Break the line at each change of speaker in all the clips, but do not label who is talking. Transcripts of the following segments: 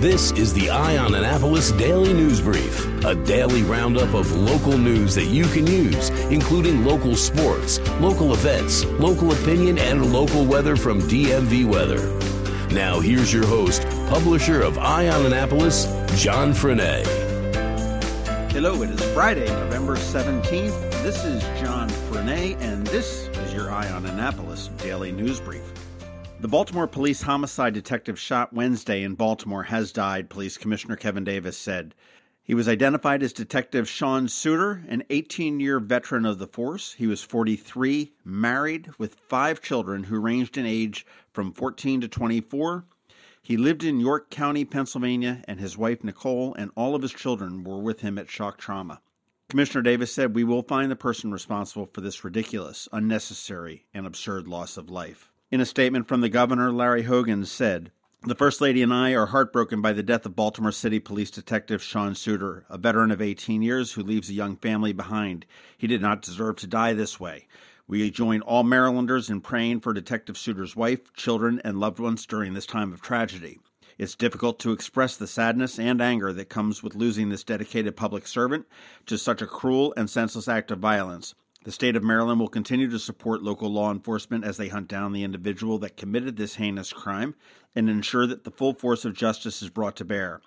This is the Eye on Annapolis Daily News Brief, a daily roundup of local news that you can use, including local sports, local events, local opinion, and local weather from DMV Weather. Now, here's your host, publisher of Eye on Annapolis, John Frenaye.
Hello, it is Friday, November 17th. This is John Frenaye, and this is your Eye on Annapolis Daily News Brief. The Baltimore police homicide detective shot Wednesday in Baltimore has died, Police Commissioner Kevin Davis said. He was identified as Detective Sean Suter, an 18 year veteran of the force. He was 43, married, with five children who ranged in age from 14 to 24. He lived in York County, Pennsylvania, and his wife Nicole and all of his children were with him at shock trauma. Commissioner Davis said, We will find the person responsible for this ridiculous, unnecessary, and absurd loss of life. In a statement from the governor, Larry Hogan said, the First Lady and I are heartbroken by the death of Baltimore City Police Detective Sean Suter, a veteran of 18 years who leaves a young family behind. He did not deserve to die this way. We join all Marylanders in praying for Detective Suter's wife, children, and loved ones during this time of tragedy. It's difficult to express the sadness and anger that comes with losing this dedicated public servant to such a cruel and senseless act of violence. The state of Maryland will continue to support local law enforcement as they hunt down the individual that committed this heinous crime and ensure that the full force of justice is brought to bear.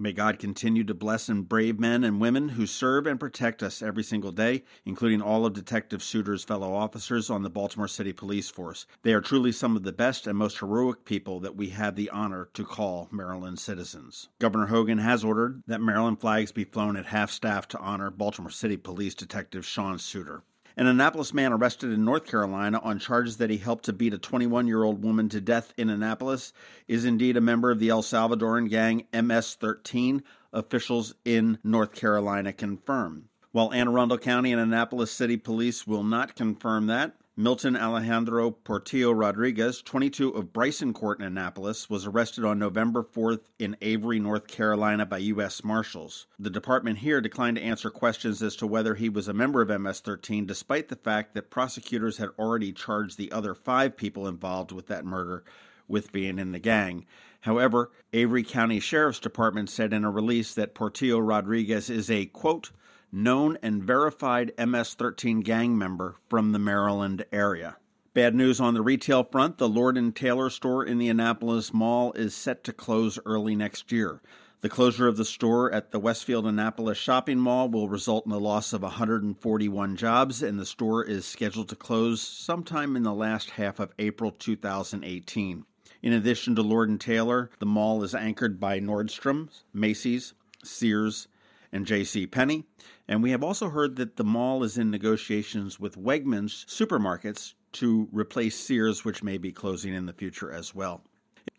May God continue to bless and brave men and women who serve and protect us every single day, including all of Detective Suter's fellow officers on the Baltimore City Police Force. They are truly some of the best and most heroic people that we have the honor to call Maryland citizens. Governor Hogan has ordered that Maryland flags be flown at half staff to honor Baltimore City Police Detective Sean Suter. An Annapolis man arrested in North Carolina on charges that he helped to beat a 21 year old woman to death in Annapolis is indeed a member of the El Salvadoran gang MS 13, officials in North Carolina confirm. While Anne Arundel County and Annapolis City Police will not confirm that, Milton Alejandro Portillo Rodriguez, 22 of Bryson Court in Annapolis, was arrested on November 4th in Avery, North Carolina by U.S. Marshals. The department here declined to answer questions as to whether he was a member of MS 13, despite the fact that prosecutors had already charged the other five people involved with that murder with being in the gang. However, Avery County Sheriff's Department said in a release that Portillo Rodriguez is a, quote, known and verified MS 13 gang member from the Maryland area. Bad news on the retail front the Lord and Taylor store in the Annapolis Mall is set to close early next year. The closure of the store at the Westfield Annapolis Shopping Mall will result in the loss of 141 jobs, and the store is scheduled to close sometime in the last half of April 2018. In addition to Lord and Taylor, the mall is anchored by Nordstrom, Macy's, Sears, and J.C. Penney. And we have also heard that the mall is in negotiations with Wegmans supermarkets to replace Sears, which may be closing in the future as well.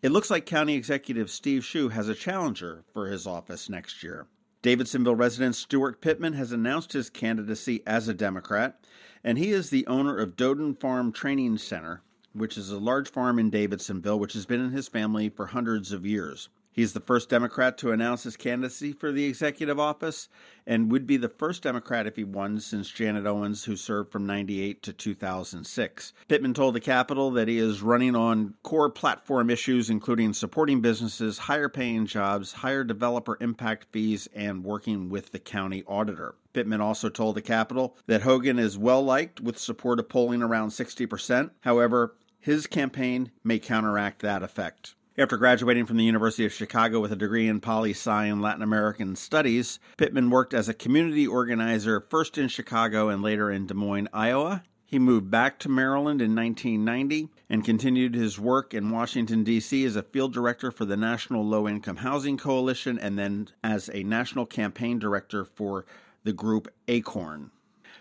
It looks like County Executive Steve Schuh has a challenger for his office next year. Davidsonville resident Steuart Pittman has announced his candidacy as a Democrat, and he is the owner of Dodon Farm Training Center, which is a large farm in Davidsonville, which has been in his family for hundreds of years. He's the first Democrat to announce his candidacy for the executive office and would be the first Democrat if he won since Janet Owens, who served from 98 to 2006. Pittman told the Capital that he is running on core platform issues, including supporting businesses, higher paying jobs, higher developer impact fees, and working with the county auditor. Pittman also told the Capital that Hogan is well liked with support of polling around 60%. However, his campaign may counteract that effect. After graduating from the University of Chicago with a degree in poli sci and Latin American studies, Pittman worked as a community organizer first in Chicago and later in Des Moines, Iowa. He moved back to Maryland in 1990 and continued his work in Washington, D.C. as a field director for the National Low Income Housing Coalition and then as a national campaign director for the group ACORN.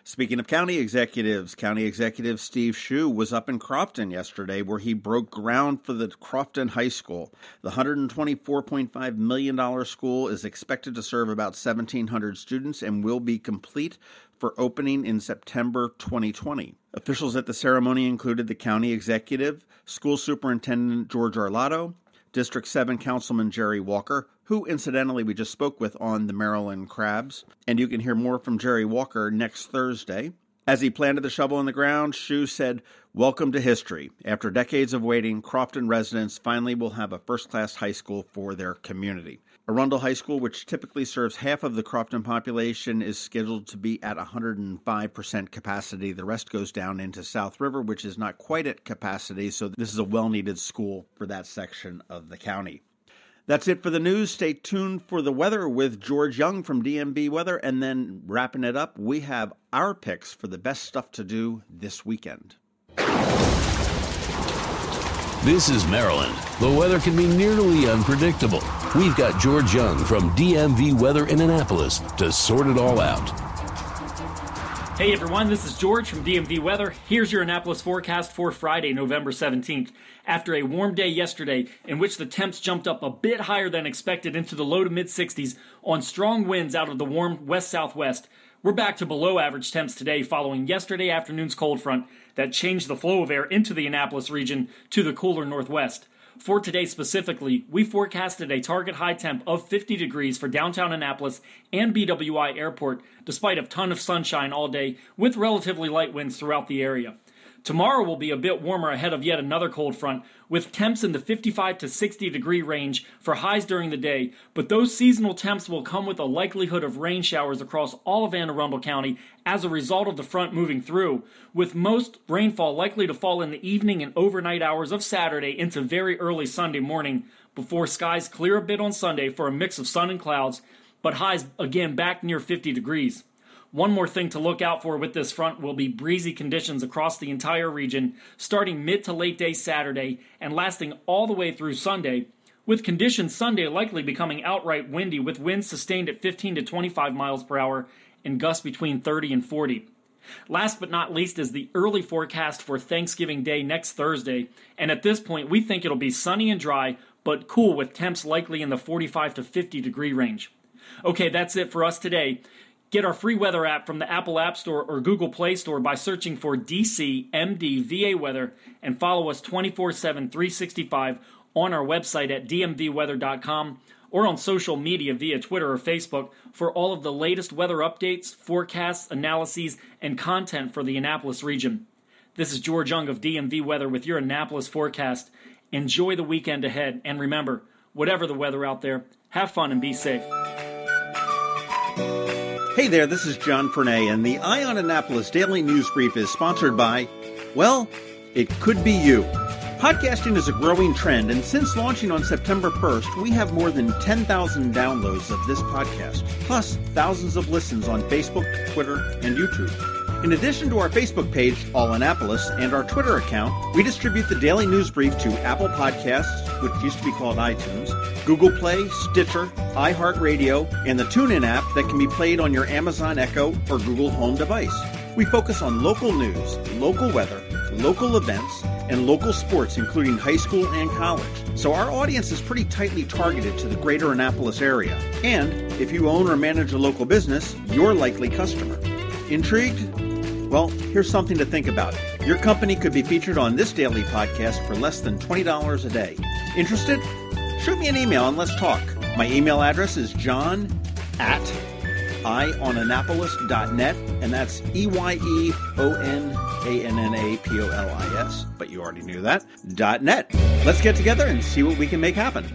Speaking of county executives, County Executive Steve Schuh was up in Crofton yesterday where he broke ground for the Crofton High School. The $124.5 million school is expected to serve about 1,700 students and will be complete for opening in September 2020. Officials at the ceremony included the county executive, school superintendent George Arlotto, District 7 Councilman Jerry Walker, who incidentally we just spoke with on the Maryland Crabs. And you can hear more from Jerry Walker next Thursday. As he planted the shovel in the ground, Schuh said, Welcome to history. After decades of waiting, Crofton residents finally will have a first class high school for their community. Arundel High School, which typically serves half of the Crofton population, is scheduled to be at 105% capacity. The rest goes down into South River, which is not quite at capacity, so this is a well needed school for that section of the county. That's it for the news. Stay tuned for the weather with George Young from DMV Weather. And then wrapping it up, we have our picks for the best stuff to do this weekend.
This is Maryland. The weather can be nearly unpredictable. We've got George Young from DMV Weather in Annapolis to sort it all out.
Hey everyone, this is George from DMV Weather. Here's your Annapolis forecast for Friday, November 17th. After a warm day yesterday, in which the temps jumped up a bit higher than expected into the low to mid 60s on strong winds out of the warm west southwest, we're back to below average temps today following yesterday afternoon's cold front that changed the flow of air into the Annapolis region to the cooler northwest. For today specifically, we forecasted a target high temp of 50 degrees for downtown Annapolis and BWI Airport, despite a ton of sunshine all day with relatively light winds throughout the area. Tomorrow will be a bit warmer ahead of yet another cold front, with temps in the 55 to 60 degree range for highs during the day, but those seasonal temps will come with a likelihood of rain showers across all of Anne Arundel County as a result of the front moving through, with most rainfall likely to fall in the evening and overnight hours of Saturday into very early Sunday morning, before skies clear a bit on Sunday for a mix of sun and clouds, but highs again back near 50 degrees. One more thing to look out for with this front will be breezy conditions across the entire region, starting mid to late day Saturday and lasting all the way through Sunday, with conditions Sunday likely becoming outright windy with winds sustained at 15 to 25 miles per hour and gusts between 30 and 40. Last but not least is the early forecast for Thanksgiving Day next Thursday, and at this point we think it'll be sunny and dry, but cool with temps likely in the 45 to 50 degree range. Okay, that's it for us today. Get our free weather app from the Apple App Store or Google Play Store by searching for DC MD VA Weather and follow us 24 7 365 on our website at dmvweather.com or on social media via Twitter or Facebook for all of the latest weather updates, forecasts, analyses, and content for the Annapolis region. This is George Young of DMV Weather with your Annapolis forecast. Enjoy the weekend ahead, and remember, whatever the weather out there, have fun and be safe.
Hey there, this is John Frenaye, and the Eye on Annapolis Daily News Brief is sponsored by, well, it could be you. Podcasting is a growing trend, and since launching on September 1st, we have more than 10,000 downloads of this podcast, plus thousands of listens on Facebook, Twitter, and YouTube. In addition to our Facebook page, All Annapolis, and our Twitter account, we distribute the daily news brief to Apple Podcasts, which used to be called iTunes, Google Play, Stitcher, iHeartRadio, and the TuneIn app that can be played on your Amazon Echo or Google Home device. We focus on local news, local weather, local events, and local sports, including high school and college. So our audience is pretty tightly targeted to the greater Annapolis area. And if you own or manage a local business, you're likely customer. Intrigued? Well, here's something to think about. Your company could be featured on this daily podcast for less than $20 a day. Interested? Shoot me an email and let's talk. My email address is john at eyeonannapolis.net, and that's E Y E O N A N N A P O L I S, but you already knew that, dot net. Let's get together and see what we can make happen.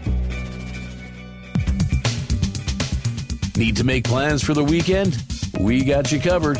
Need to make plans for the weekend? We got you covered.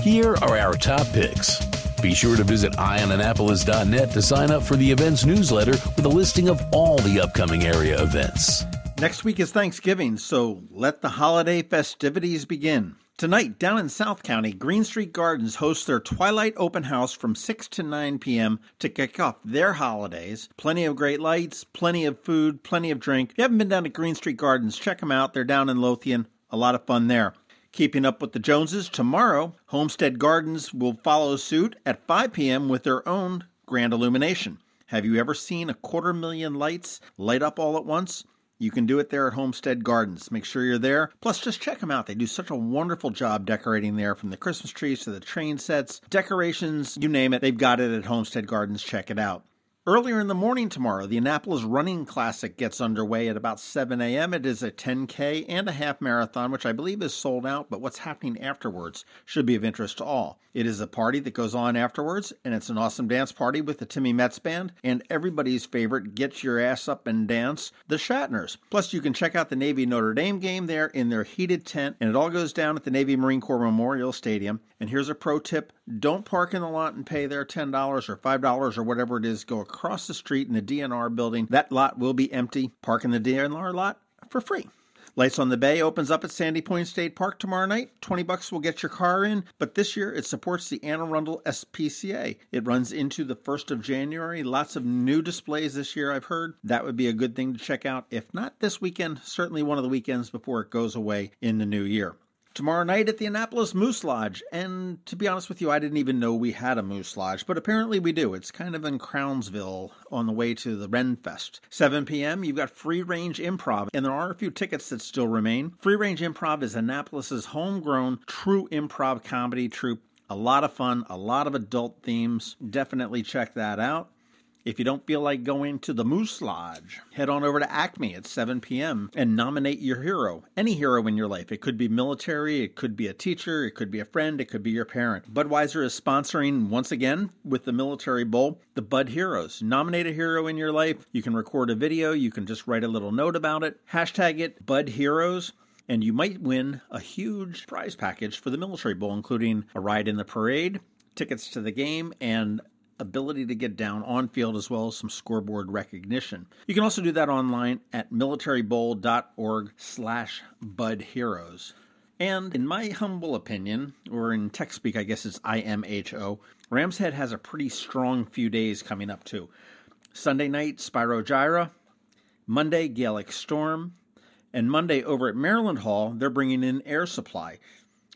Here are our top picks. Be sure to visit eyeonannapolis.net to sign up for the events newsletter with a listing of all the upcoming area events.
Next week is Thanksgiving, so let the holiday festivities begin. Tonight, down in South County, Green Street Gardens hosts their Twilight Open House from 6 to 9 p.m. to kick off their holidays. Plenty of great lights, plenty of food, plenty of drink. If you haven't been down to Green Street Gardens, check them out. They're down in Lothian. A lot of fun there. Keeping up with the Joneses, tomorrow, Homestead Gardens will follow suit at 5 p.m. with their own grand illumination. Have you ever seen a quarter million lights light up all at once? You can do it there at Homestead Gardens. Make sure you're there. Plus, just check them out. They do such a wonderful job decorating there from the Christmas trees to the train sets, decorations, you name it. They've got it at Homestead Gardens. Check it out. Earlier in the morning tomorrow, the Annapolis Running Classic gets underway at about 7 a.m. It is a 10K and a half marathon, which I believe is sold out, but what's happening afterwards should be of interest to all. It is a party that goes on afterwards, and it's an awesome dance party with the Timmy Metz Band and everybody's favorite Get Your Ass Up and Dance, the Shatners. Plus, you can check out the Navy Notre Dame game there in their heated tent, and it all goes down at the Navy Marine Corps Memorial Stadium. And here's a pro tip don't park in the lot and pay their $10 or $5 or whatever it is. Go across the street in the DNR building. That lot will be empty. Park in the DNR lot for free. Lights on the Bay opens up at Sandy Point State Park tomorrow night. 20 bucks will get your car in, but this year it supports the Anne Arundel SPCA. It runs into the 1st of January. Lots of new displays this year, I've heard. That would be a good thing to check out. If not this weekend, certainly one of the weekends before it goes away in the new year tomorrow night at the Annapolis Moose Lodge. And to be honest with you, I didn't even know we had a Moose Lodge, but apparently we do. It's kind of in Crownsville on the way to the Renfest. 7 p.m., you've got Free Range Improv, and there are a few tickets that still remain. Free Range Improv is Annapolis's homegrown true improv comedy troupe. A lot of fun, a lot of adult themes. Definitely check that out. If you don't feel like going to the Moose Lodge, head on over to Acme at 7 p.m. and nominate your hero, any hero in your life. It could be military, it could be a teacher, it could be a friend, it could be your parent. Budweiser is sponsoring once again with the Military Bowl the Bud Heroes. Nominate a hero in your life. You can record a video, you can just write a little note about it, hashtag it Bud Heroes and you might win a huge prize package for the Military Bowl, including a ride in the parade, tickets to the game, and ability to get down on field as well as some scoreboard recognition. You can also do that online at militarybowl.org slash budheroes. And in my humble opinion, or in tech speak, I guess it's IMHO, Rams Head has a pretty strong few days coming up too. Sunday night, Spyro Gyra. Monday, Gaelic Storm. And Monday over at Maryland Hall, they're bringing in Air Supply.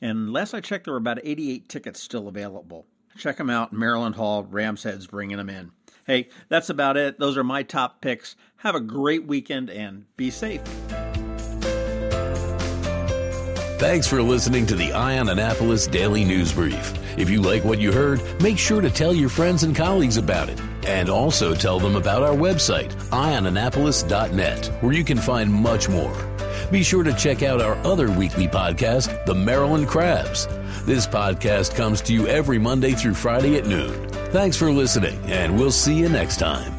And last I checked, there were about 88 tickets still available. Check them out. Maryland Hall, Rams Head's bringing them in. Hey, that's about it. Those are my top picks. Have a great weekend and be safe.
Thanks for listening to the Eye on Annapolis Daily News Brief. If you like what you heard, make sure to tell your friends and colleagues about it. And also tell them about our website, eyeonannapolis.net, where you can find much more. Be sure to check out our other weekly podcast, The Maryland Crabs. This podcast comes to you every Monday through Friday at noon. Thanks for listening, and we'll see you next time.